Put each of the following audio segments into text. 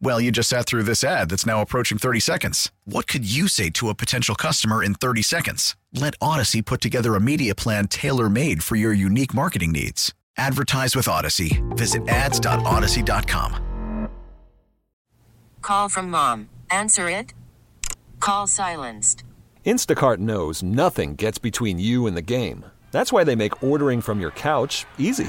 Well, you just sat through this ad that's now approaching 30 seconds. What could you say to a potential customer in 30 seconds? Let Odyssey put together a media plan tailor made for your unique marketing needs. Advertise with Odyssey. Visit ads.odyssey.com. Call from mom. Answer it. Call silenced. Instacart knows nothing gets between you and the game. That's why they make ordering from your couch easy.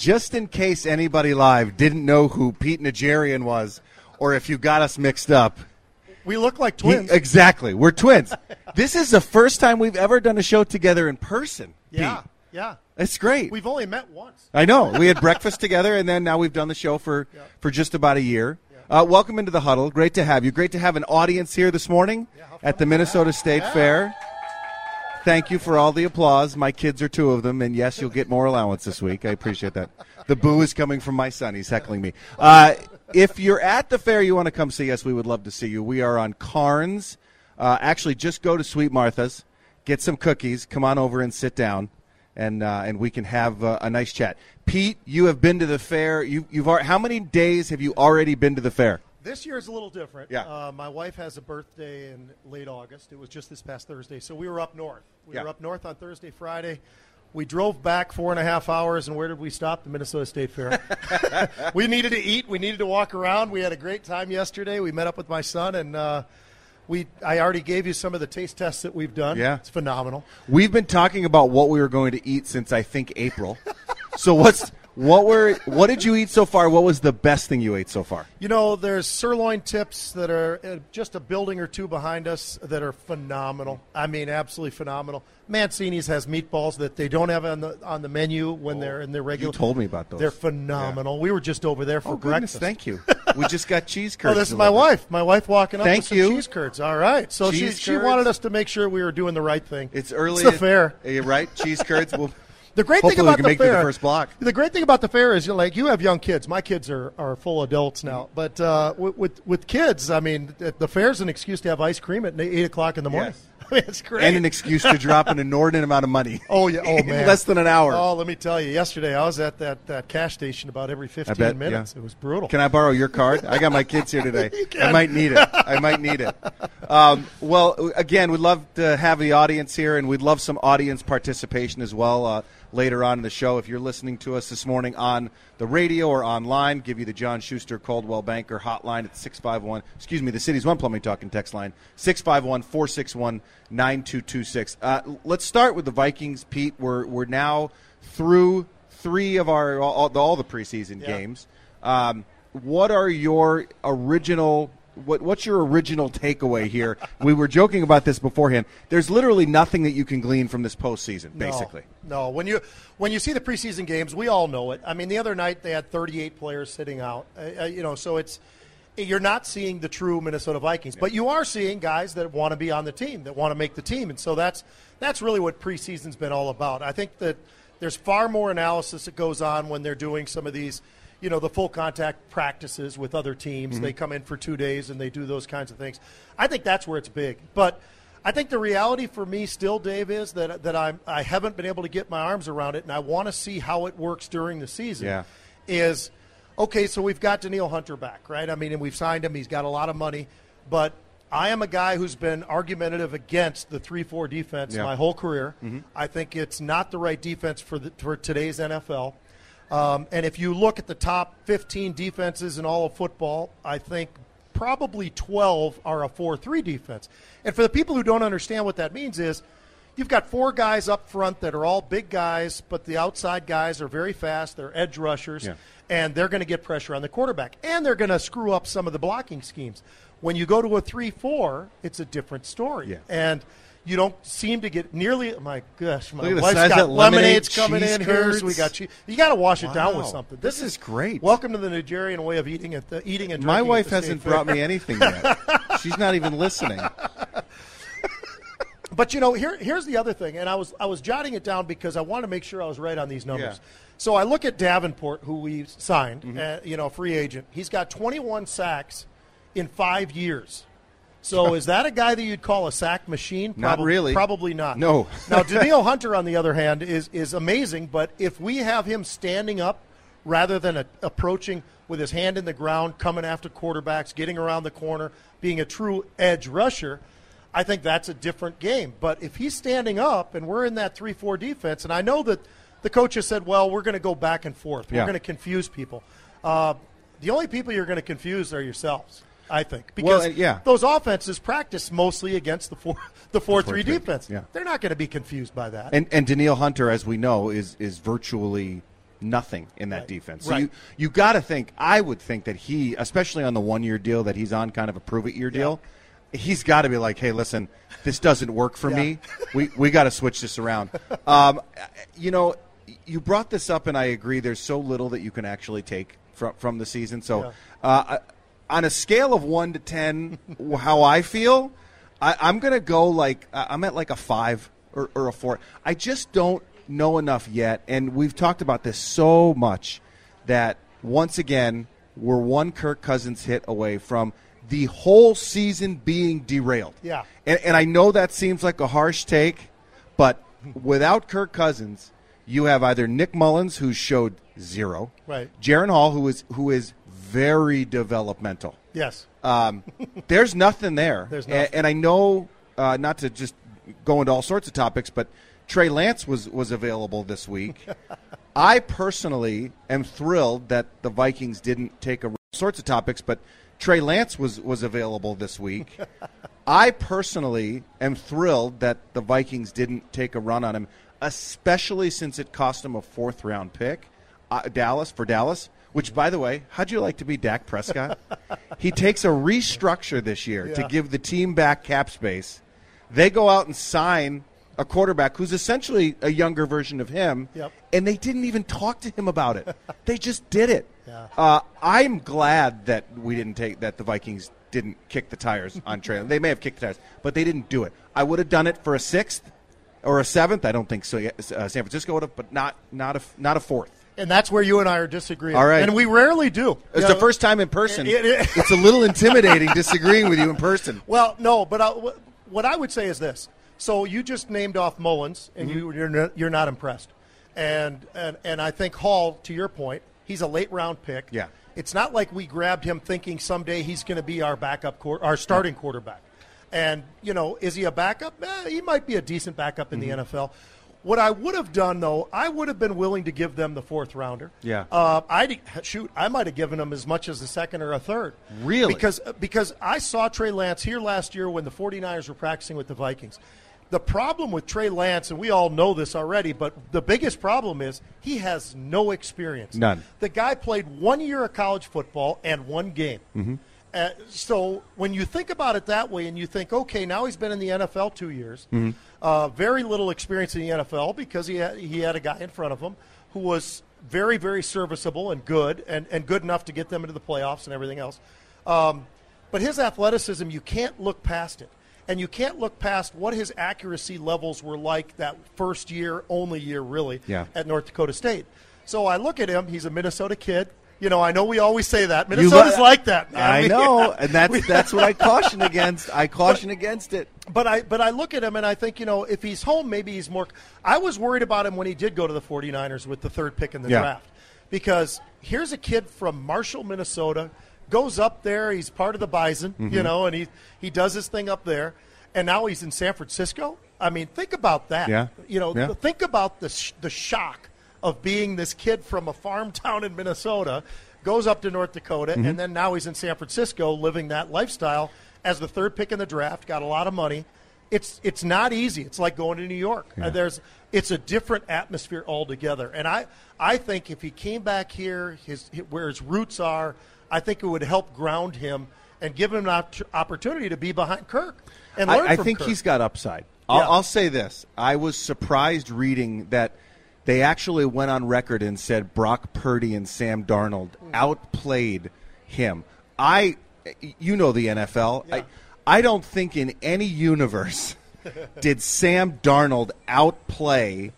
Just in case anybody live didn't know who Pete Najarian was, or if you got us mixed up, We look like he- twins. exactly, we're twins. this is the first time we've ever done a show together in person. yeah, Pete. yeah. it's great. We've only met once. I know. We had breakfast together, and then now we've done the show for for just about a year. Uh, welcome into the huddle. Great to have you. Great to have an audience here this morning at the Minnesota State Fair. Thank you for all the applause. My kids are two of them, and yes, you'll get more allowance this week. I appreciate that. The boo is coming from my son. He's heckling me. Uh, if you're at the fair, you want to come see us, we would love to see you. We are on Carnes. Uh, actually, just go to Sweet Martha's, get some cookies, come on over and sit down, and uh, and we can have uh, a nice chat. Pete, you have been to the fair. You, you've how many days have you already been to the fair? This year is a little different. Yeah. Uh, my wife has a birthday in late August. It was just this past Thursday, so we were up north. We Yeah. were up north on Thursday, Friday. We drove back four and a half hours, and where did we stop? The Minnesota State Fair. we needed to eat. We needed to walk around. We had a great time yesterday. We met up with my son, and uh, we. I already gave you some of the taste tests that we've done. Yeah. it's phenomenal. We've been talking about what we were going to eat since I think April. so what's what were what did you eat so far? What was the best thing you ate so far? You know, there's sirloin tips that are uh, just a building or two behind us that are phenomenal. I mean, absolutely phenomenal. Mancini's has meatballs that they don't have on the on the menu when they're in their regular. Oh, told me about those. They're phenomenal. We were just over there for Oh goodness, breakfast. thank you. We just got cheese curds. Oh, this is my wife. My wife walking up Thank with some you. cheese curds. All right. So she, Cheese she curds. wanted us to make sure we were doing the right thing. It's early. It's the fair. You're right? Cheese curds. Well, The great Hopefully thing about the it the fair, first block. The great thing about the fair is, you like you have young kids. My kids are, are full adults now, but uh, with, with with kids, I mean, the the fair's an excuse to have ice cream at eight o'clock in the morning. Yes. I mean, it's great. and an excuse to drop an inordinate amount of money. oh yeah, oh in man, less than an hour. Oh, let me tell you, yesterday I was at that, that cash station about every fifteen bet, minutes. yeah. It was brutal. Can I borrow your card? I got my kids here today. I might need it. I might need it. Um, well, again, we'd love to have the audience here, and we'd love some audience participation as well uh, later on in the show. If you're listening to us this morning on the radio or online, give you the John Schuster Coldwell Banker hotline at 651, excuse me, the City's One Plumbing Talking text line, 651 461 9226. Uh, Let's start with the Vikings, Pete. We're, we're now through three of our all, all the preseason Yeah. games. Um, what are your original what, what's your original takeaway here? we were joking about this beforehand. There's literally nothing that you can glean from this postseason, basically. No, no. When you when you see the preseason games, we all know it. I mean, the other night they had 38 players sitting out. Uh, uh, you know, so it's you're not seeing the true Minnesota Vikings, but you are seeing guys that want to be on the team, that want to make the team, and so that's that's really what preseason's been all about. I think that there's far more analysis that goes on when they're doing some of these you know, the full contact practices with other teams. Mm-hmm. They come in for two days and they do those kinds of things. I think that's where it's big. But I think the reality for me still, Dave, is that, that I'm, I haven't been able to get my arms around it, and I want to see how it works during the season. Yeah. Is, okay, so we've got Danielle Hunter back, right? I mean, and we've signed him. He's got a lot of money. But I am a guy who's been argumentative against the 3 4 defense yeah. my whole career. Mm-hmm. I think it's not the right defense for, the, for today's NFL. Um, and if you look at the top 15 defenses in all of football, I think probably 12 are a 4 3 defense. And for the people who don't understand what that means, is you've got four guys up front that are all big guys, but the outside guys are very fast. They're edge rushers, yeah. and they're going to get pressure on the quarterback. And they're going to screw up some of the blocking schemes. When you go to a 3 4, it's a different story. Yeah. And you don't seem to get nearly. My gosh, my wife's got lemonades coming in here. We got cheese. You got to wash wow. it down with something. This, this is, is, great. Welcome to the Najarian way of eating at the eating and My wife hasn't brought me anything yet. She's not even listening. But you know, here here's the other thing, and I was I was jotting it down because I want to make sure I was right on these numbers. Yeah. So I look at Davenport, who we signed, mm-hmm. uh, you know, free agent. He's got 21 sacks in five years. So is that a guy that you'd call a sack machine? Probably, not really. Probably not. No. now, Danielle Hunter, on the other hand, is is amazing. But if we have him standing up rather than a, approaching with his hand in the ground, coming after quarterbacks, getting around the corner, being a true edge rusher, I think that's a different game. But if he's standing up and we're in that three-four defense, and I know that the coach has said, well, we're going to go back and forth. We're yeah. going to confuse people. Uh, the only people you're going to confuse are yourselves. I think because well, yeah. those offenses practice mostly against the four the four, the four three, three defense. Yeah. They're not going to be confused by that. And and Danielle Hunter, as we know, is is virtually nothing in that right. defense. So right. you you got to think. I would think that he, especially on the one year deal that he's on, kind of a prove it year deal. Yeah. He's got to be like, hey, listen, this doesn't work for yeah. me. We we got to switch this around. Um, you know, you brought this up, and I agree. There's so little that you can actually take from from the season. So. Yeah. Uh, on a scale of one to ten, how I feel, I, am going to go like I'm at like a five or, or a four. I just don't know enough yet, and we've talked about this so much that once again we're one Kirk Cousins hit away from the whole season being derailed. Yeah, and, and I know that seems like a harsh take, but without Kirk Cousins, you have either Nick Mullens who showed zero, right? Jaren Hall who is who is very developmental. Yes. Um, there's nothing there. There's nothing. And, and I know, uh, not to just go into all sorts of topics, but Trey Lance was, was available this week. I personally am thrilled that the Vikings didn't take a sorts of topics, but Trey Lance was, was available this week. I personally am thrilled that the Vikings didn't take a run on him, especially since it cost him a fourth round pick. Uh, Dallas for Dallas. Which, by the way, how'd you like to be Dak Prescott? he takes a restructure this year yeah. to give the team back cap space. They go out and sign a quarterback who's essentially a younger version of him, yep. and they didn't even talk to him about it. they just did it. Yeah. Uh, I'm glad that we didn't take that the Vikings didn't kick the tires on Trey. they may have kicked the tires, but they didn't do it. I would have done it for a sixth or a seventh. I don't think so. Uh, San Francisco would have, but not not a not a fourth and that's where you and I are disagreeing. All right, and we rarely do. It's the first time in person. It, it, it's a little intimidating disagreeing with you in person. Well, no, but I, what I would say is this: so you just named off Mullens, and mm-hmm. you you're not, you're not impressed, and and and I think Hall, to your point, he's a late round pick. Yeah, it's not like we grabbed him thinking someday he's going to be our backup, our starting quarterback. And you know, is he a backup? Eh, he might be a decent backup in mm-hmm. the NFL. What I would have done, though, I would have been willing to give them the fourth rounder. Yeah. Uh, I shoot, I might have given them as much as a second or a third. Really? Because because I saw Trey Lance here last year when the 49ers were practicing with the Vikings. The problem with Trey Lance, and we all know this already, but the biggest problem is he has no experience. None. The guy played one year of college football and one game. Mm-hmm. Uh, so when you think about it that way, and you think, okay, now he's been in the NFL two years, Mm-hmm. uh, very little experience in the NFL because he had, he had a guy in front of him who was very, very serviceable and good, and, and good enough to get them into the playoffs and everything else. Um, but his athleticism, you can't look past it. And you can't look past what his accuracy levels were like that first year, only year really, Yeah. at North Dakota State. So I look at him, he's a Minnesota kid. You know, I know we always say that. Minnesota's lo- like that. man. I know, and that's that's what I caution against. I caution against it. but I but I look at him and I think, you know, if he's home, maybe he's more. I was worried about him when he did go to the 49ers with the third pick in the Yeah. draft. Because here's a kid from Marshall, Minnesota, goes up there, he's part of the Bison, Mm-hmm. you know, and he, he does his thing up there. And now he's in San Francisco. I mean, think about that. Yeah. You know, Yeah. think about the, sh- the shock of being this kid from a farm town in Minnesota, goes up to North Dakota, Mm-hmm. and then now he's in San Francisco living that lifestyle as the third pick in the draft, got a lot of money. It's it's not easy. It's like going to New York. Uh, there's it's a different atmosphere altogether. And I I think if he came back here, his where his roots are, I think it would help ground him and give him an opp- opportunity to be behind Kirk and learn I, I think Kirk. he's got upside. I'll, Yeah. I'll say this: I was surprised reading that they actually went on record and said Brock Purdy and Sam Darnold outplayed him. I, you know, the NFL. I, I don't think in any universe did Sam Darnold outplay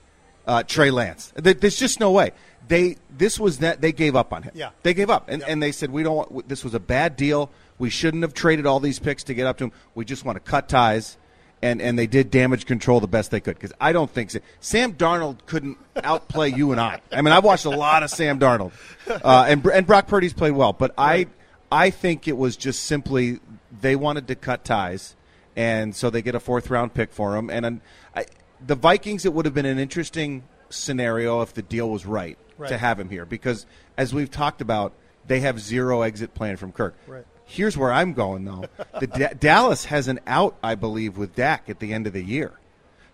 uh, Trey Lance. There's just no way. They this was that they gave up on him. Yeah. They gave up, and, and they said we don't. Want, this was a bad deal. We shouldn't have traded all these picks to get up to him. We just want to cut ties, and and they did damage control the best they could. Because I don't think so. Sam Darnold couldn't outplay you and I. I mean, I've watched a lot of Sam Darnold, uh, and and Brock Purdy's played well, but I I think it was just simply they wanted to cut ties, and so they get a fourth round pick for him. And I, the Vikings, it would have been an interesting scenario if the deal was right, Right. to have him here because as we've talked about, they have zero exit plan from Kirk. Right. Here's where I'm going though. The Da- Dallas has an out, I believe, with Dak at the end of the year.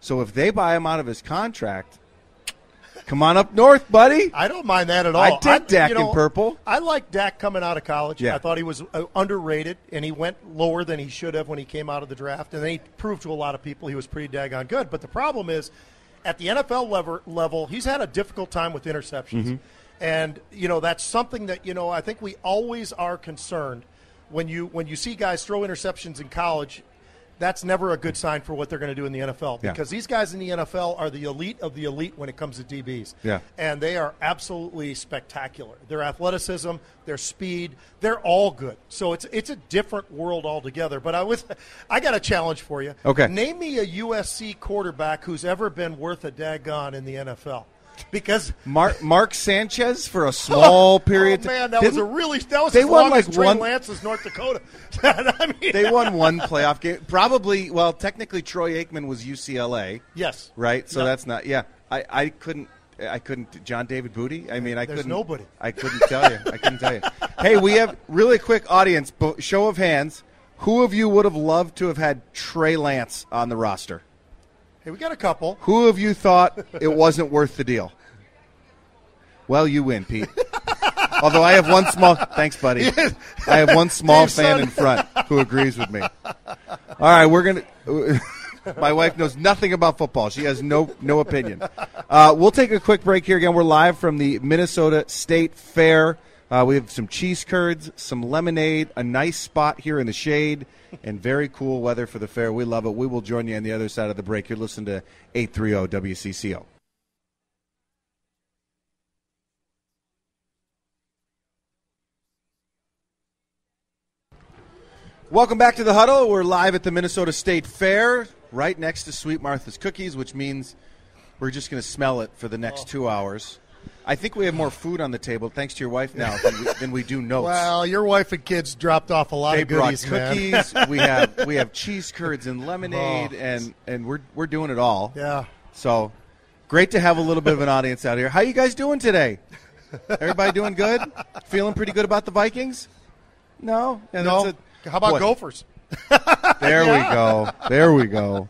So if they buy him out of his contract, come on up north, buddy. I don't mind that at all. I dig Dak you in purple. I like Dak coming out of college. Yeah. I thought he was uh, underrated, and he went lower than he should have when he came out of the draft. And then he proved to a lot of people he was pretty daggone good. But the problem is, at the NFL level, level he's had a difficult time with interceptions. Mm-hmm. And, you know, that's something that, you know, I think we always are concerned when you when you see guys throw interceptions in college that's never a good sign for what they're going to do in the NFL Yeah. because these guys in the NFL are the elite of the elite when it comes to DBs. Yeah. And they are absolutely spectacular. Their athleticism, their speed, they're all good. So it's it's a different world altogether. But I was I got a challenge for you. Okay. Name me a USC quarterback who's ever been worth a daggone in the NFL. Because Mark Mark Sanchez for a small oh, period. Oh man, that was a really that was they won like one- Lance's North Dakota. I mean, They won one playoff game. Probably, well, technically Troy Aikman was UCLA, yes, right? So Yeah. that's not. Yeah, I, I couldn't. I couldn't. John David Booty. I mean, I There's couldn't. nobody. I couldn't tell you. I couldn't tell you. Hey, we have really quick audience. Show of hands. Who of you would have loved to have had Trey Lance on the roster? Hey, we got a couple. Who of you thought it wasn't worth the deal? Well, you win, Pete. Although I have one small thanks, buddy. I have one small Dave's fan son. in front who agrees with me. All right, we're gonna. My wife knows nothing about football. She has no no opinion. Uh, we'll take a quick break here. Again, we're live from the Minnesota State Fair. Uh, we have some cheese curds, some lemonade, a nice spot here in the shade, and very cool weather for the fair. We love it. We will join you on the other side of the break. You're listening to 830 WCCO. Welcome back to the huddle. We're live at the Minnesota State Fair, right next to Sweet Martha's Cookies, which means we're just going to smell it for the next two hours. I think we have more food on the table, thanks to your wife now, than we, than we do notes. Well, your wife and kids dropped off a lot they of brought goodies, man. cookies. we have we have cheese curds and lemonade, Oh. and and we're we're doing it all. Yeah. So great to have a little bit of an audience out here. How you guys doing today? Everybody doing good? Feeling pretty good about the Vikings? No. Yeah, No. that's a- How about Boy, Gophers? There we go. There we go.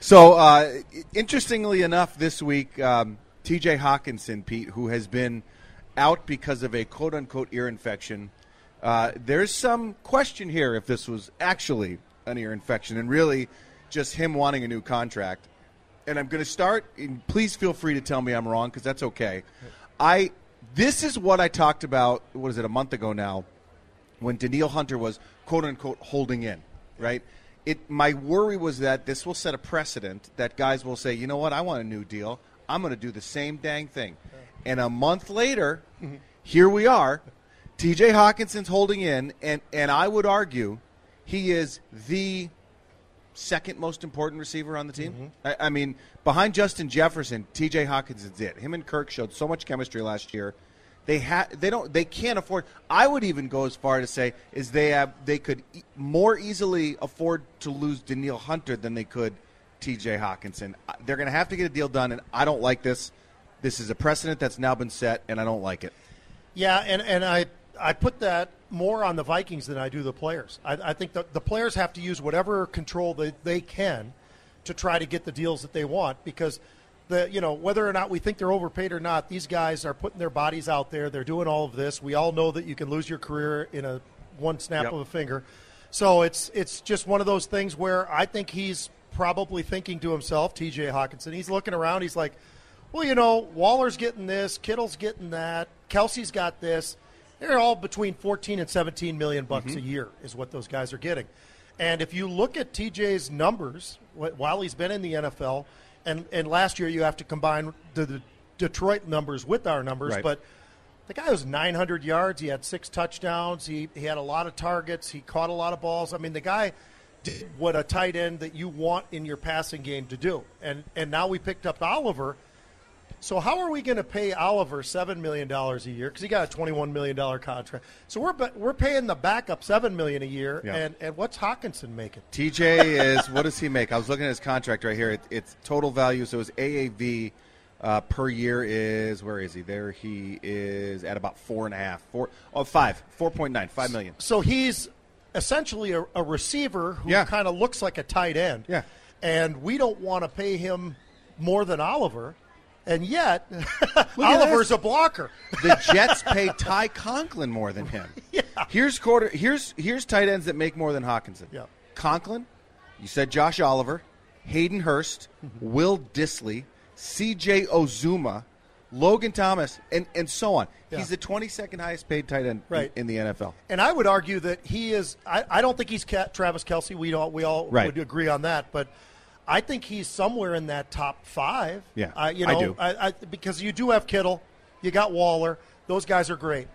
So, uh, interestingly enough, this week, um, TJ Hockenson, Pete, who has been out because of a quote unquote ear infection, Uh, there's some question here if this was actually an ear infection and really just him wanting a new contract. And I'm going to start. And please feel free to tell me I'm wrong because that's okay. I this is what I talked about. What is it? A month ago now, when Danielle Hunter was quote unquote holding in, right? It my worry was that this will set a precedent that guys will say, you know what, I want a new deal. I'm going to do the same dang thing. And a month later, here we are. TJ Hockenson's holding in, and, and I would argue he is the second most important receiver on the team. Mm-hmm. I, I mean, behind Justin Jefferson, TJ Hockenson's it. Him and Kirk showed so much chemistry last year. They ha- they don't they can't afford. I would even go as far to say is they have they could e- more easily afford to lose Danielle Hunter than they could TJ Hockenson. They're going to have to get a deal done, and I don't like this. This is a precedent that's now been set, and I don't like it. Yeah, and, and I I put that more on the Vikings than I do the players. I, I think the, the players have to use whatever control they, they can to try to get the deals that they want because the you know whether or not we think they're overpaid or not, these guys are putting their bodies out there. They're doing all of this. We all know that you can lose your career in a one snap Yep. of a finger. So it's it's just one of those things where I think he's probably thinking to himself, T.J. Hockenson. He's looking around. He's like, well, you know, Waller's getting this, Kittle's getting that, Kelce's got this. They're all between 14 and 17 million bucks mm-hmm. a year is what those guys are getting. And if you look at TJ's numbers while he's been in the NFL, and, and last year you have to combine the, the Detroit numbers with our numbers, Right. but the guy was 900 yards. He had six touchdowns. He, he had a lot of targets. He caught a lot of balls. I mean, the guy what a tight end that you want in your passing game to do. And and now we picked up Oliver. So how are we going to pay Oliver seven million dollars a year? Because he got a twenty-one million dollar contract. So we're we're paying the backup seven million a year. Yeah. And and what's Hockenson making? TJ is what does he make? I was looking at his contract right here. It, it's total value. So his AAV uh, per year is where is he? There he is at about four and a half, four oh five, four point nine, five million. So he's essentially a, a receiver who Yeah. kind of looks like a tight end. Yeah. And we don't want to pay him more than Oliver. And yet, Oliver's this. a blocker. The Jets pay Ty Conklin more than him. Yeah. Here's quarter. Here's here's tight ends that make more than Hockenson. Yeah. Conklin. You said Josh Oliver, Hayden Hurst, mm-hmm. Will Dissly, C.J. Uzomah, Logan Thomas, and and so on. Yeah. He's the 22nd highest paid tight end in- Right. in, the NFL. And I would argue that he is. I, I don't think he's Travis Kelce. We all we all Right. would agree on that. But I think he's somewhere in that top five. Yeah, I, you I do. I, I, because you do have Kittle, you got Waller. Those guys are great,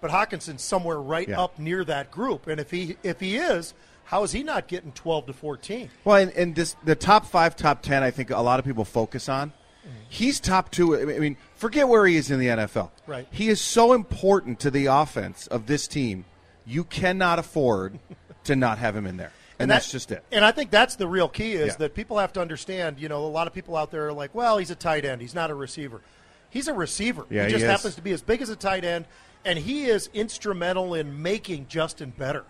but Hockenson's somewhere right Yeah. up near that group. And if he if he is, how is he not getting twelve to fourteen? Well, and, and this the top five, top ten. I think a lot of people focus on. Mm-hmm. He's top two. I mean, forget where he is in the NFL. Right. He is so important to the offense of this team. You cannot afford to not have him in there, and, that's that- just it. And I think that's the real key is Yeah. that people have to understand. You know, a lot of people out there are like, "Well, he's a tight end. He's not a receiver." He's a receiver. Yeah, he he just is. happens to be as big as a tight end, and he is instrumental in making Justin better.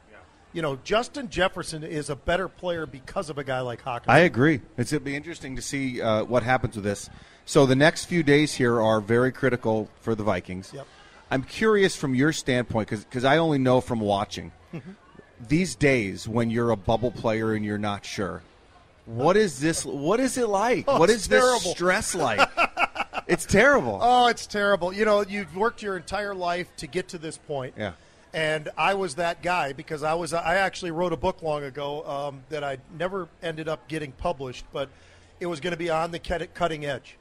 You know, Justin Jefferson is a better player because of a guy like Hawkins. I agree. It's it'll be interesting to see uh, what happens with this. So the next few days here are very critical for the Vikings. Yep. I'm curious from your standpoint because I only know from watching. Mm-hmm. These days, when you're a bubble player and you're not sure, what is this? What is it like? Oh, what is this stress like? it's terrible. Oh, it's terrible. You know, you've worked your entire life to get to this point. Yeah. And I was that guy because I was. I actually wrote a book long ago um, that I never ended up getting published, but it was going to be on the cutting edge.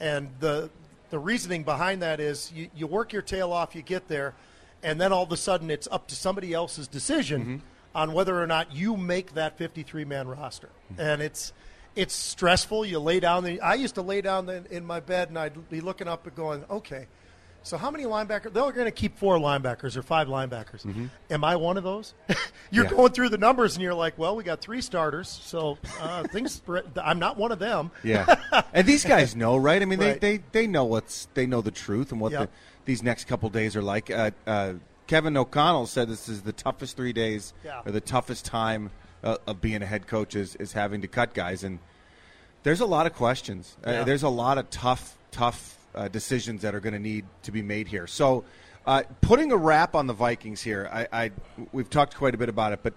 And the the reasoning behind that is you, you work your tail off, you get there, and then all of a sudden it's up to somebody else's decision on whether or not you make that 53 man roster. And it's it's stressful. You lay down. The, I used to lay down in my bed and I'd be looking up and going, okay. So how many linebackers? They're going to keep four linebackers or five linebackers. Am I one of those? you're Yeah. going through the numbers and you're like, well, we got three starters, so uh, things. I'm not one of them. Yeah, and these guys know, right? I mean, Right. they, they they know what's they know the truth and what Yep. the, these next couple days are like. Uh, uh, Kevin O'Connell said this is the toughest three days Yeah. or the toughest time uh, of being a head coach is is having to cut guys, and there's a lot of questions. Yeah. Uh, there's a lot of tough tough uh, decisions that are going to need to be made here. So. Uh, putting a wrap on the Vikings here, I, I we've talked quite a bit about it, but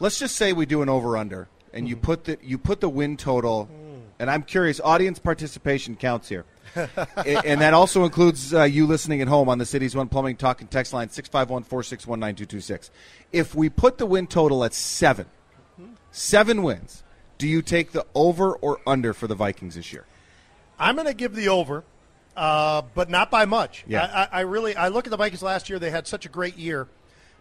let's just say we do an over under, and you put the you put the win total, and I'm curious, audience participation counts here, and that also includes uh, you listening at home on the City's One Plumbing Talk and Text line 651-461-9226. If we put the win total at seven, seven wins, do you take the over or under for the Vikings this year? I'm going to give the over, uh, but not by much. Yeah. I, I, really I look at the Vikings last year. They had such a great year,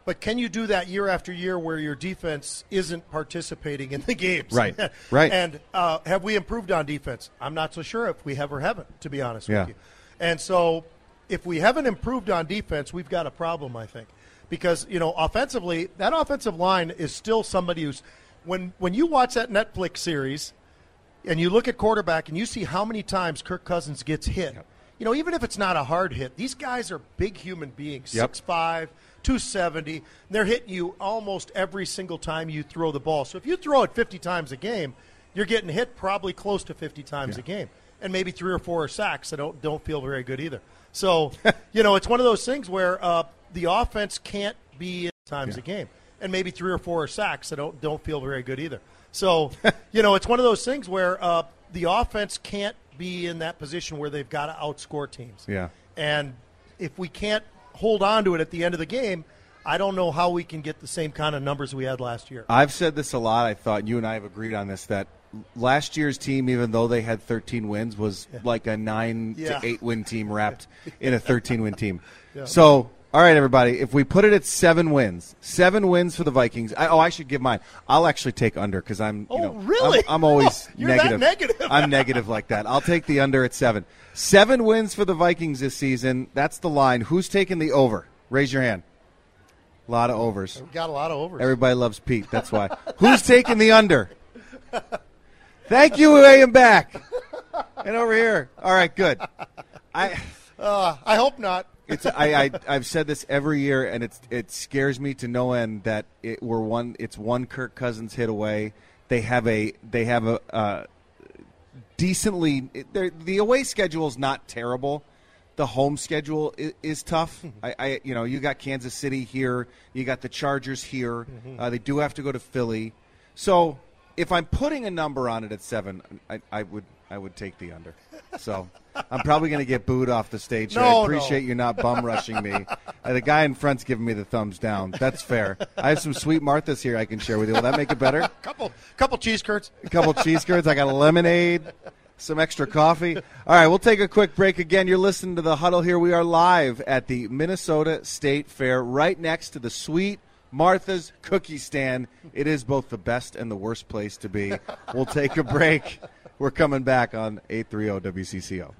but can you do that year after year where your defense isn't participating in the games? Right. Right. and uh, have we improved on defense? I'm not so sure if we have or haven't, to be honest Yeah. with you. And so, if we haven't improved on defense, we've got a problem. I think because you know offensively, that offensive line is still somebody who's when when you watch that Netflix series and you look at quarterback and you see how many times Kirk Cousins gets hit. You know, even if it's not a hard hit, these guys are big human beings, Yep. 6'5", 270. They're hitting you almost every single time you throw the ball. So if you throw it 50 times a game, you're getting hit probably close to 50 times a game. And maybe three or four are sacks that don't, don't feel very good either. So, you know, it's one of those things where uh, the offense can't be in times a game. And maybe three or four are sacks that don't, don't feel very good either. So, you know, it's one of those things where uh, the offense can't be in that position where they've got to outscore teams. Yeah. And if we can't hold on to it at the end of the game, I don't know how we can get the same kind of numbers we had last year. I've said this a lot. I thought you and I have agreed on this that last year's team, even though they had 13 wins, was like a nine Yeah. to eight win team wrapped in a 13 win team. So, all right, everybody, if we put it at seven wins, seven wins for the Vikings. I, oh, I should give mine. I'll actually take under because I'm. You Oh, know, really? I'm, I'm always Oh, you're negative. negative. I'm negative like that. I'll take the under at seven. Seven wins for the Vikings this season. That's the line. Who's taking the over? Raise your hand. A lot of overs. We've got a lot of overs. Everybody loves Pete. That's why. Who's taking the under? Thank you, way and back. And over here. All right, good. I Uh, I hope not. It's I, I I've said this every year, and it's it scares me to no end that it, we're one. It's one Kirk Cousins hit away. They have a they have a uh, decently. The away schedule is not terrible. The home schedule is, is tough. I, I you know you got Kansas City here. You got the Chargers here. Uh, they do have to go to Philly. So if I'm putting a number on it at seven, I, I would I would take the under. So I'm probably going to get booed off the stage. No, I appreciate no. you not bum rushing me. Uh, the guy in front's giving me the thumbs down. That's fair. I have some sweet Marthas here I can share with you. Will that make it better? Couple, couple cheese curds. A couple cheese curds. I got a lemonade, some extra coffee. All right, we'll take a quick break again. You're listening to the huddle here. We are live at the Minnesota State Fair, right next to the sweet Martha's Cookie Stand. It is both the best and the worst place to be. We'll take a break. We're coming back on 830 WCCO.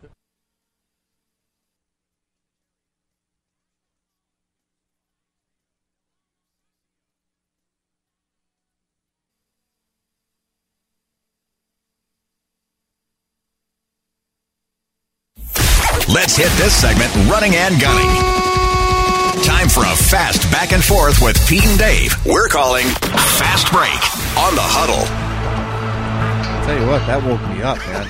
Let's hit this segment running and gunning. Time for a fast back and forth with Pete and Dave. We're calling Fast Break on the Huddle. Tell you what, that woke me up, man.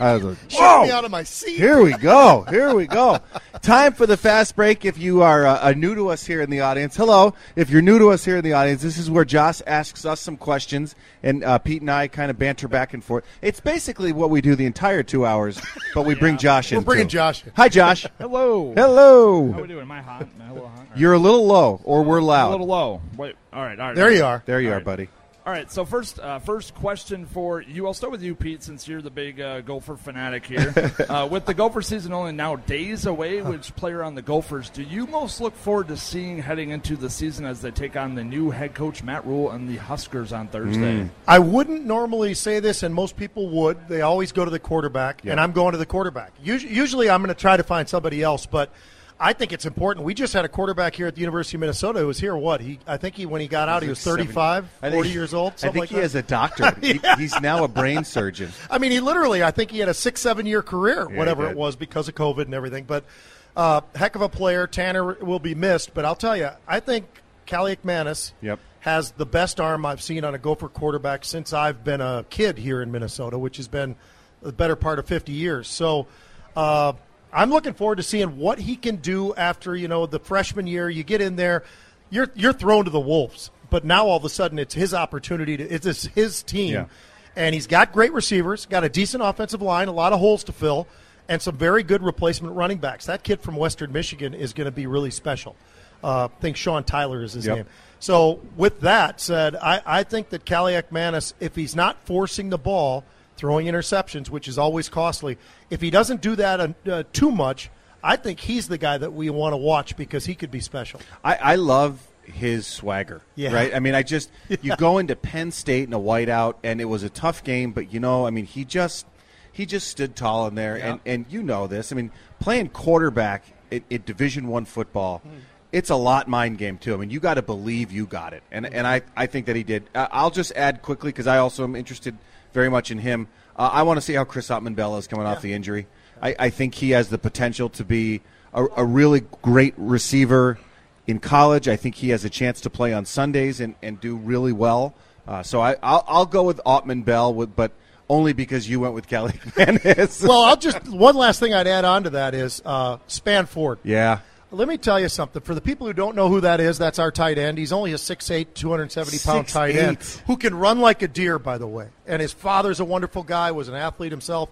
I was like, "Whoa!" me out of my seat. Here we go. Here we go. Time for the fast break. If you are uh, new to us here in the audience, hello. If you're new to us here in the audience, this is where Josh asks us some questions, and uh, Pete and I kind of banter back and forth. It's basically what we do the entire two hours, but we bring Josh in. We're bringing too. Josh in. Hi, Josh. Hello. Hello. How we doing? Am I hot? Am I a little hot? You're a little low, or we're loud. a little low. Wait. All right. All right. There you are. There you All are, right. buddy. All right. So first, uh, first question for you. I'll start with you, Pete, since you're the big uh, Gopher fanatic here. uh, with the Gopher season only now days away, which player on the Gophers do you most look forward to seeing heading into the season as they take on the new head coach Matt Rhule and the Huskers on Thursday? I wouldn't normally say this, and most people would. They always go to the quarterback, and I'm going to the quarterback. Usually, usually I'm going to try to find somebody else, but I think it's important. We just had a quarterback here at the University of Minnesota who was here. What he? I think he when he got out, he was 35, I think- 40 years old. I think like he that. has a doctorate. He- he's now a brain surgeon. I mean, he literally, I think he had a six, seven year career, he whatever it was, because of COVID and everything. But uh, heck of a player. Tanner will be missed. But I'll tell you, I think Kaliakmanis Yep. has the best arm I've seen on a Gopher quarterback since I've been a kid here in Minnesota, which has been the better part of 50 years. So uh, I'm looking forward to seeing what he can do after you know the freshman year. You get in there, you're you're thrown to the wolves, but now all of a sudden it's his opportunity to it's his- team, Yeah. and he's got great receivers, got a decent offensive line, a lot of holes to fill, and some very good replacement running backs. That kid from Western Michigan is going to be really special. Uh, I think Sean Tyler is his Yep. name. So, with that said, I, I think that Kaliakmanis, if he's not forcing the ball, throwing interceptions, which is always costly, if he doesn't do that uh, uh, too much, I think he's the guy that we want to watch because he could be special. I, I love his swagger. Yeah. Right. I mean, I just you go into Penn State in a whiteout, and it was a tough game, but you know, I mean, he just he just stood tall in there, and and you know this. I mean, playing quarterback at, at Division One football. It's a lot mind game too. I mean, you got to believe you got it, and and I, I think that he did. I'll just add quickly because I also am interested very much in him. Uh, I want to see how Chris Autman-Bell is coming off the injury. I, I think he has the potential to be a, a really great receiver in college. I think he has a chance to play on Sundays and, and do really well. Uh, so I, I'll, I'll go with Ottman Bell, with, but only because you went with Kelly Manis. well, I'll just one last thing I'd add on to that is uh, Spann-Ford. yeah. Let me tell you something. For the people who don't know who that is, that's our tight end. He's only a 6'8", 270 pound tight end who can run like a deer, by the way. And his father's a wonderful guy, was an athlete himself,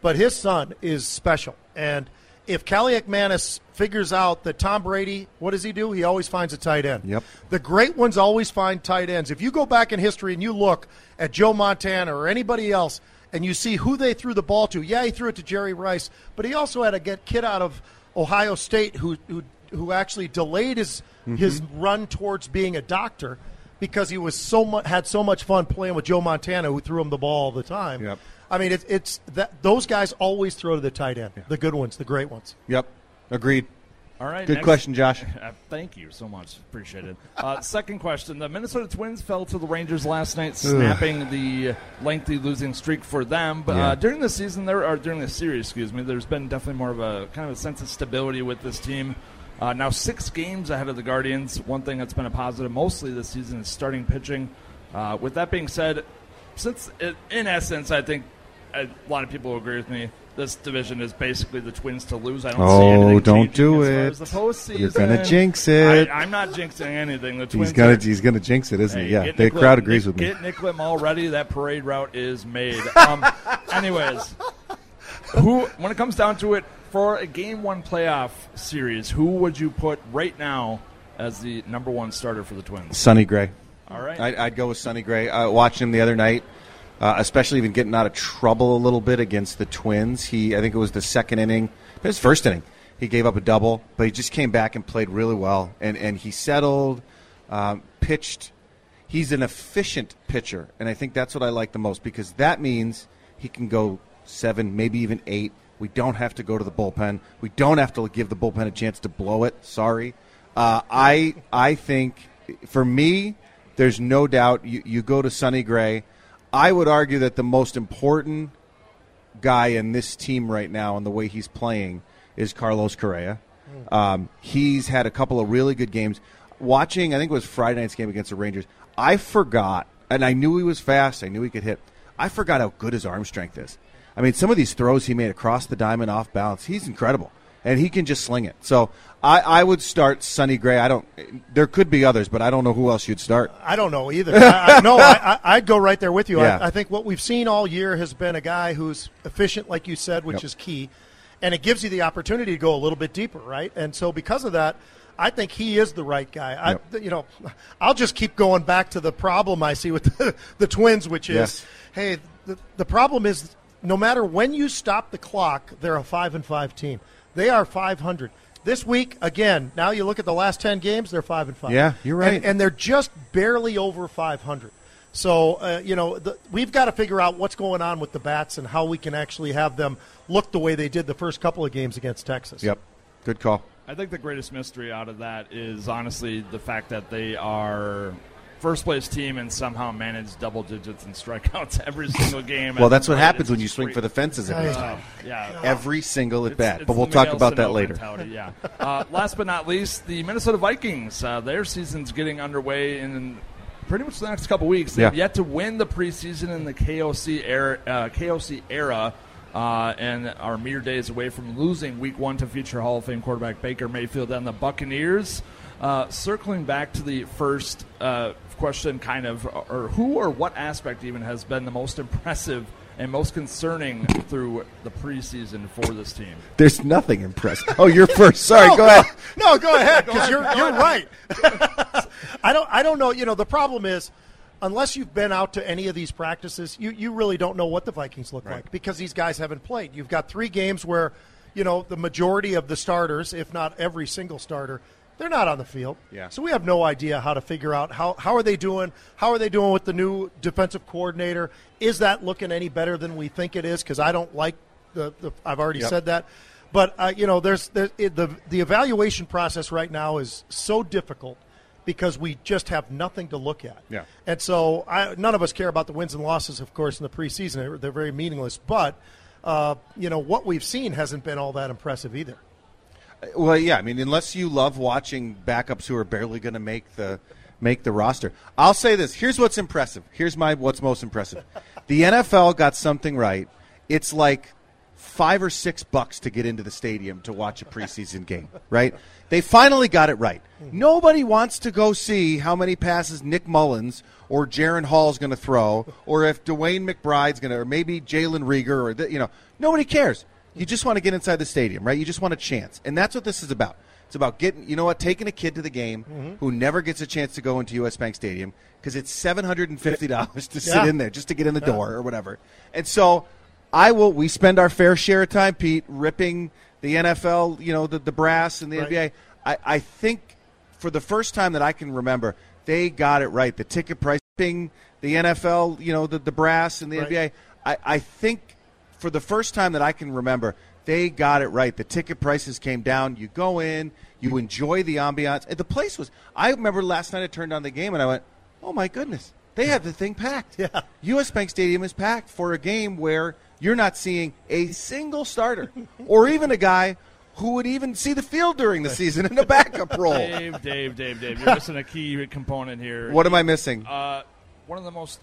but his son is special. And if Kaliakmanis figures out that Tom Brady, what does he do? He always finds a tight end. Yep. The great ones always find tight ends. If you go back in history and you look at Joe Montana or anybody else, and you see who they threw the ball to, yeah, he threw it to Jerry Rice, but he also had a get kid out of Ohio State who who, who actually delayed his mm-hmm. his run towards being a doctor because he was so much had so much fun playing with Joe Montana who threw him the ball all the time. Yep. I mean, it's it's that those guys always throw to the tight end, the good ones, the great ones. Yep. Agreed. All right. Good next- question, Josh. Uh, Thank you so much. Appreciate it. Uh, second question. The Minnesota Twins fell to the Rangers last night, snapping the lengthy losing streak for them. But Yeah. uh, during the season, there or during the series, excuse me, there's been definitely more of a kind of a sense of stability with this team. Uh, now six games ahead of the Guardians. One thing that's been a positive mostly this season is starting pitching. Uh, with that being said, since it, in essence, I think a lot of people will agree with me. This division is basically the Twins to lose. I don't see Oh, anything don't changing do as far it. as the postseason. You're gonna jinx it. I, I'm not jinxing anything. The Twins He's gonna are- he's gonna jinx it, isn't Hey, he? Yeah. get The Nick crowd Lim- agrees with me. Get Nick Lim all ready. That parade route is made. Um, anyways, who when it comes down to it, for a game one playoff series, who would you put right now as the number one starter for the Twins? Sonny Gray. All right. I'd, I'd go with Sonny Gray. Uh, watching him the other night, uh, especially even getting out of trouble a little bit against the Twins. He, I think it was the second inning, his first inning. He gave up a double, but he just came back and played really well. And and he settled, um, pitched. He's an efficient pitcher, and I think that's what I like the most because that means he can go seven, maybe even eight. We don't have to go to the bullpen. We don't have to give the bullpen a chance to blow it. Sorry, uh, I I think for me, there's no doubt you, you go to Sonny Gray. I would argue that the most important guy in this team right now and the way he's playing is Carlos Correa. Um, he's had a couple of really good games. Watching, I think it was Friday night's game against the Rangers. I forgot, and I knew he was fast. I knew he could hit. I forgot how good his arm strength is. I mean, some of these throws he made across the diamond off balance, he's incredible, and he can just sling it. So I, I would start Sonny Gray. I don't. There could be others, but I don't know who else you'd start. I don't know either. I, I, no, I, I'd go right there with you. Yeah. I, I think what we've seen all year has been a guy who's efficient, like you said, which Yep. is key, and it gives you the opportunity to go a little bit deeper, right? And so because of that, I think he is the right guy. I, Yep. you know, I'll just keep going back to the problem I see with the, the Twins, which is, Yes. hey, the, the problem is no matter when you stop the clock, they're a five and five team. They are 500. This week, again, now you look at the last 10 games, they're 5 and 5. Yeah, you're right. And, and they're just barely over 500. So, uh, you know, the, we've got to figure out what's going on with the bats and how we can actually have them look the way they did the first couple of games against Texas. Yep, good call. I think the greatest mystery out of that is honestly the fact that they are first place team and somehow manage double digits and strikeouts every single game. Well, that's what happens when you swing for the fences every Right. time. Yeah. Every single at bat. But we'll talk about that later. Yeah. Uh, last but not least, the Minnesota Vikings. Uh, their season's getting underway in pretty much the next couple weeks. They've Yeah. yet to win the preseason in the KOC era. Uh, KOC era. Uh, and are mere days away from losing Week One to future Hall of Fame quarterback Baker Mayfield and the Buccaneers. Uh, circling back to the first uh, question, kind of, or who or what aspect even has been the most impressive and most concerning through the preseason for this team? There's nothing impressive. Oh, you're first. Sorry, no, go ahead. No, go ahead because you're you're right. I don't I don't know. You know, the problem is unless you've been out to any of these practices, you, you really don't know what the Vikings look Right. like because these guys haven't played. You've got three games where, you know, the majority of the starters, if not every single starter, they're not on the field. Yeah. So we have no idea how to figure out how, how are they doing? How are they doing with the new defensive coordinator? Is that looking any better than we think it is? Because I don't like the, the I've already Yep. said that. But uh, you know, there's, there's it, the the evaluation process right now is so difficult because we just have nothing to look at. Yeah. And so I, none of us care about the wins and losses, of course, in the preseason. They're, they're very meaningless. But, uh, you know, what we've seen hasn't been all that impressive either. Well, yeah. I mean, unless you love watching backups who are barely going to make the make the roster, I'll say this. Here's what's impressive. Here's my what's most impressive. The NFL got something right. It's like five or six bucks to get into the stadium to watch a preseason game. Right? They finally got it right. Nobody wants to go see how many passes Nick Mullens or Jaren Hall's going to throw, or if DeWayne McBride's going to, or maybe Jalen Reagor, or the, you know, nobody cares. You just want to get inside the stadium, right? You just want a chance, and that's what this is about. It's about getting, you know what, taking a kid to the game mm-hmm. who never gets a chance to go into U.S. Bank Stadium because it's seven hundred and fifty dollars to sit Yeah. in there just to get in the door or whatever. And so, I will. We spend our fair share of time, Pete, ripping the NFL, you know, the, the brass and the Right. NBA. I, I think for the first time that I can remember, they got it right. The ticket pricing, the NFL, you know, the, the brass and the Right. NBA. I, I think for the first time that I can remember, they got it right. The ticket prices came down. You go in, you enjoy the ambiance. And the place was. I remember last night I turned on the game and I went, "Oh my goodness, they have the thing packed." Yeah. U.S. Bank Stadium is packed for a game where you're not seeing a single starter or even a guy who would even see the field during the season in a backup role. Dave, Dave, Dave, Dave, you're missing a key component here. What am I missing? Uh, one of the most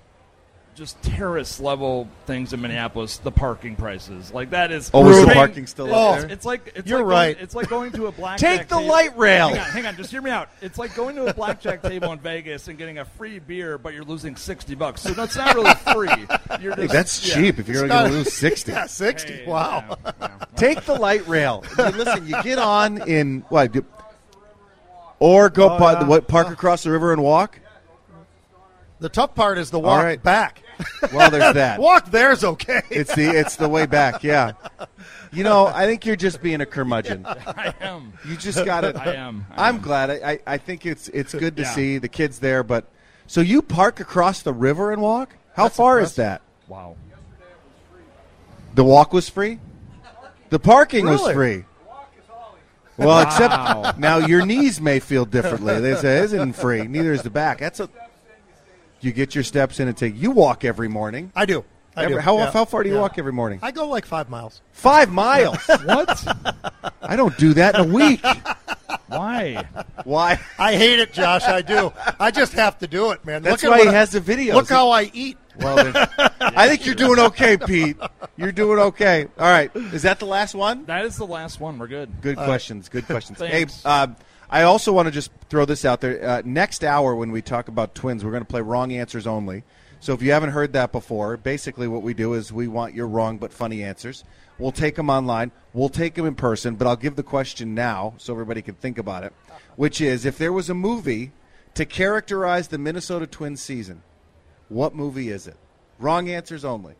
just terrorist level things in Minneapolis, the parking prices. Like that is. Oh, is the parking still it's, up it's, there? it's like it's You're like right. Going, it's like going to a blackjack. Take the table- light rail. Hang on, hang on, just hear me out. It's like going to a blackjack table in Vegas and getting a free beer, but you're losing sixty bucks. So that's not really free. You're Hey, that's yeah. cheap if you're going to lose 60. Yeah, 60. Hey, wow. yeah, yeah. Take the light rail. I mean, listen, you get on in what? do- Or go Oh, pa- yeah. what? Park across the river and walk. The tough part is the walk right. back. Well, there's that. walk there's okay. It's the it's the way back. Yeah. You know, I think you're just being a curmudgeon. I am. You just got it. I am. I I'm am. glad. I, I, I think it's it's good to Yeah. see the kids there. But so you park across the river and walk? How far is that? Wow. The walk was free. The parking was Really? free. Well, except now your knees may feel differently. They say it isn't free. Neither is the back. That's a. You get your steps in and take. You walk every morning. I do. I Every- do. how yeah. how far do you Yeah. walk every morning? I go like five miles. Five miles. What? I don't do that in a week. Why? Why? I hate it, Josh. I do. I just have to do it, man. That's look why what he I- has the videos. Look how I eat. Well, then, I think you're doing okay, Pete. You're doing okay. All right. Is that the last one? That is the last one. We're good. Good questions. Good questions. Hey, Thanks. uh, I also want to just throw this out there. Uh, next hour, when we talk about twins, we're going to play wrong answers only. So if you haven't heard that before, basically what we do is we want your wrong but funny answers. We'll take them online. We'll take them in person, but I'll give the question now so everybody can think about it, which is if there was a movie to characterize the Minnesota Twins season, what movie is it? Wrong answers only.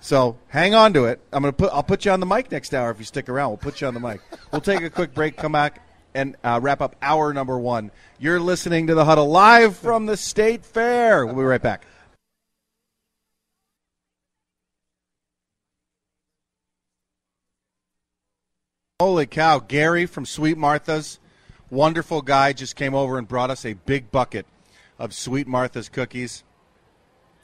So hang on to it. I'm gonna put. I'll put you on the mic next hour if you stick around. We'll put you on the mic. We'll take a quick break. Come back and uh, wrap up hour number one. You're listening to the huddle live from the State Fair. We'll be right back. Holy cow! Gary from Sweet Martha's, wonderful guy, just came over and brought us a big bucket of Sweet Martha's cookies.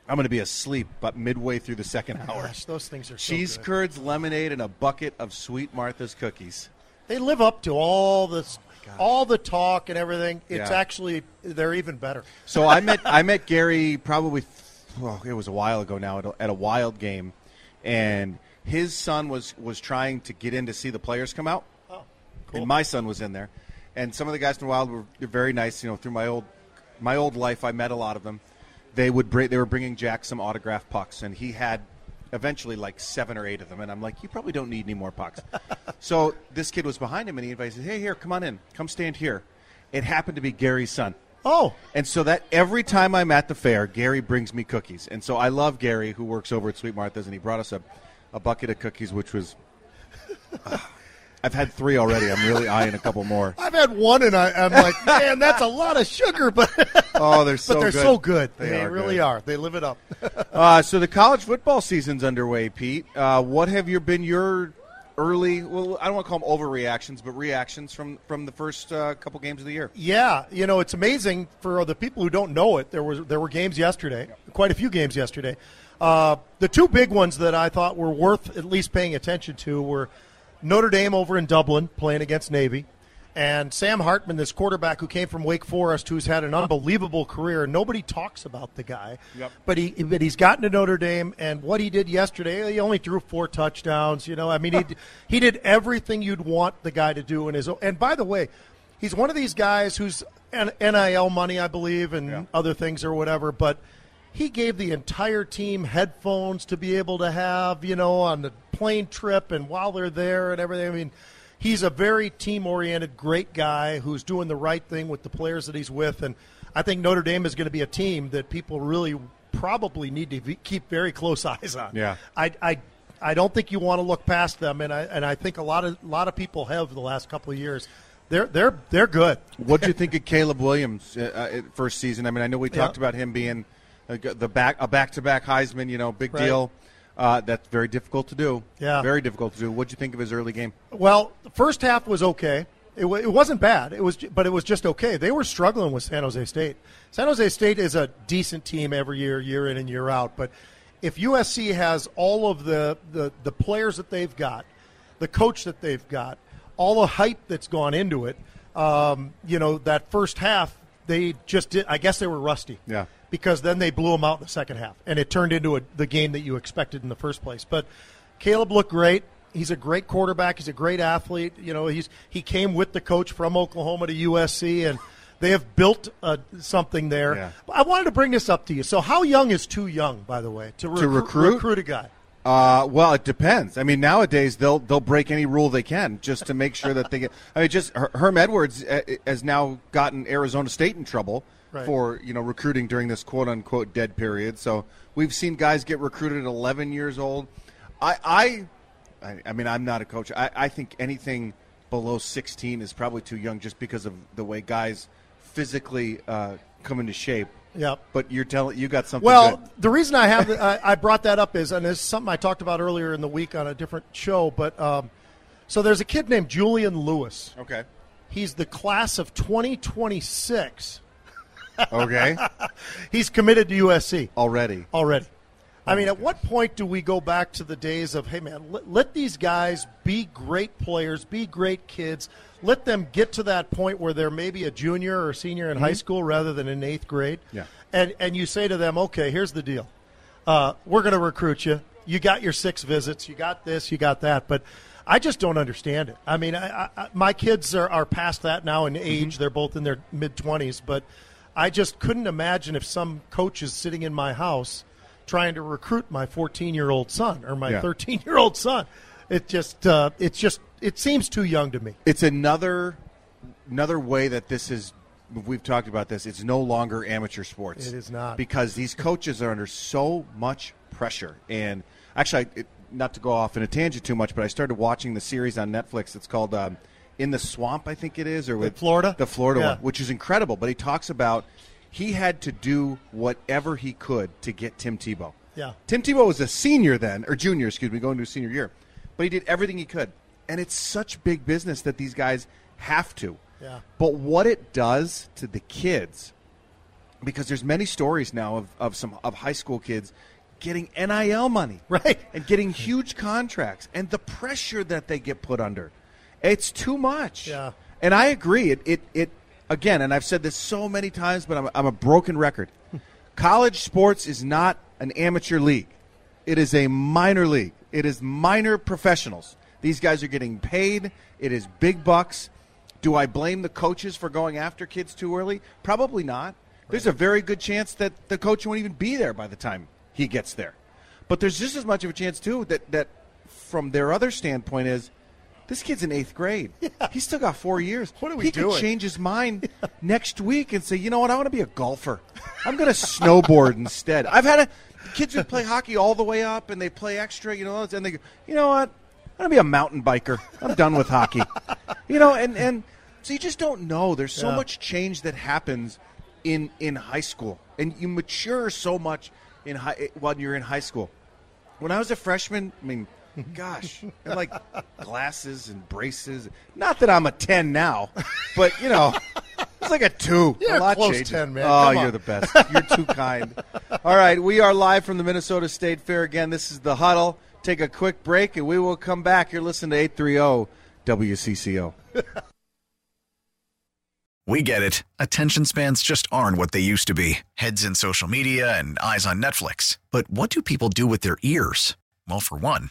I'm going to be asleep, but midway through the second hour. Gosh, those things are so Cheese good. curds, lemonade, and a bucket of Sweet Martha's cookies. They live up to all this, oh all the talk and everything. It's Yeah. actually they're even better. So I met I met Gary probably well, it was a while ago now at a, at a wild game, and His son was was trying to get in to see the players come out, Oh, cool. and my son was in there. And some of the guys from Wild were very nice. You know, through my old my old life, I met a lot of them. They would bring, they were bringing Jack some autographed pucks, and he had eventually like seven or eight of them. And I'm like, you probably don't need any more pucks. so this kid was behind him, and he invited, "Hey, here, come on in, come stand here." It happened to be Gary's son. Oh, And so that every time I'm at the fair, Gary brings me cookies. And so I love Gary, who works over at Sweet Martha's, and he brought us a, a bucket of cookies, which was. I've had three already. I'm really eyeing a couple more. I've had one, and I, I'm like, man, that's a lot of sugar, but Oh, they're so but they're good. so good. They They, are really good. are. They live it up. Uh, so the college football season's underway, Pete. Uh, what have you been your early? Well, I don't want to call them overreactions, but reactions from from the first uh, couple games of the year. Yeah, you know it's amazing for the people who don't know it. There was there were games yesterday, quite a few games yesterday. Uh, the two big ones that I thought were worth at least paying attention to were Notre Dame over in Dublin playing against Navy, and Sam Hartman, this quarterback who came from Wake Forest, who's had an unbelievable career. Nobody talks about the guy, Yep. but he but he's gotten to Notre Dame, and what he did yesterday, he only threw four touchdowns. You know, I mean, he he did everything you'd want the guy to do in his. And by the way, he's one of these guys who's NIL money, I believe, and Yeah. other things or whatever, but. He gave the entire team headphones to be able to have, you know, on the plane trip and while they're there and everything. I mean, he's a very team oriented, great guy who's doing the right thing with the players that he's with. And I think Notre Dame is going to be a team that people really probably need to be, keep very close eyes on. Yeah. I, I, I don't think you want to look past them, and I and I think a lot of a lot of people have the last couple of years. They're they're they're good. What do you think of Caleb Williams uh, uh, first season? I mean, I know we Yeah. talked about him being uh, the back a back to back Heisman. You know, big Right. deal. Uh, that's very difficult to do. Yeah. very difficult to do. What do you think of his early game? Well, the first half was okay. It, wa it wasn't bad. It was, but it was just okay. They were struggling with San Jose State. San Jose State is a decent team every year, year in and year out. But if USC has all of the, the, the players that they've got, the coach that they've got, all the hype that's gone into it, um, you know, that first half they just did. I guess they were rusty Yeah. Because then they blew them out in the second half, and it turned into a, the game that you expected in the first place. But Caleb looked great. He's a great quarterback. He's a great athlete. You know, he's he came with the coach from Oklahoma to USC, and they have built uh, something there. Yeah. I wanted to bring this up to you. So, how young is too young, by the way, to, recru- recruit? recruit a guy? Uh, well, it depends. I mean, nowadays they'll they'll break any rule they can just to make sure that they get. I mean, just Herm Edwards uh, has now gotten Arizona State in trouble Right. for you know recruiting during this quote unquote dead period. So we've seen guys get recruited at 11 years old. I I, I, mean, I'm not a coach. I, I think anything below 16 is probably too young, just because of the way guys physically uh, come into shape. Yep. But you're telling you got something. Well, good. the reason I have I, I brought that up is, and it's something I talked about earlier in the week on a different show. But um, so there's a kid named Julian Lewis. okay, He's the class of 2026. Okay, He's committed to USC already. already. I mean, at what point do we go back to the days of, hey, man, let, let these guys be great players, be great kids, let them get to that point where they're maybe a junior or senior in high school rather than in eighth grade? Yeah. And, and you say to them, okay, here's the deal. Uh, we're going to recruit you. You got your six visits. You got this. You got that. But I just don't understand it. I mean, I, I, my kids are, are past that now in age. They're both in their mid 20s. But I just couldn't imagine if some coach is sitting in my house trying to recruit my 14 year old son or my Yeah. 13 year old son. It just, uh, it's just, it seems too young to me. it's another another way that this is we've talked about this it's no longer amateur sports It is not. because these coaches are under so much pressure and actually it, not to go off in a tangent too much but i started watching the series on netflix it's called um, in the swamp i think it is or with Florida? the florida Yeah. one which is incredible but he talks about he had to do whatever he could to get tim tebow Yeah. Tim Tebow was a senior then, or junior, excuse me, going to his senior year. But he did everything he could. And it's such big business that these guys have to. Yeah. But what it does to the kids, because there's many stories now of, of some of high school kids getting NIL money. Right. And getting huge contracts and the pressure that they get put under. It's too much. Yeah. And I agree. It, it, it again, and I've said this so many times, but I'm, I'm a broken record. College sports is not an amateur league. It is a minor league. It is minor professionals. These guys are getting paid. It is big bucks. Do I blame the coaches for going after kids too early? Probably not. There's a very good chance that the coach won't even be there by the time he gets there. But there's just as much of a chance too that that from their other standpoint is this kid's in eighth grade. He's still got four years. What are we he doing? He could change his mind next week and say, you know what, I want to be a golfer. I'm going to snowboard instead. I've had a kids who play hockey all the way up and they play extra, you know, and they go, you know what, I'm going to be a mountain biker. I'm done with hockey. You know, and and so you just don't know. There's so Yeah. much change that happens in in high school, and you mature so much in high eh, when you're in high school. When I was a freshman, I mean, gosh, I had like glasses and braces. Not that I'm a ten now, but you know, it's like a two. You're a lot close changes. 10, man. Oh, Come you're the best. You're too kind. All right, we are live from the Minnesota State Fair again. This is the huddle. Take a quick break, and we will come back. You're listening to eight three oh zero WCCO. We get it. Attention spans just aren't what they used to be heads in social media and eyes on Netflix. But what do people do with their ears? Well, for one,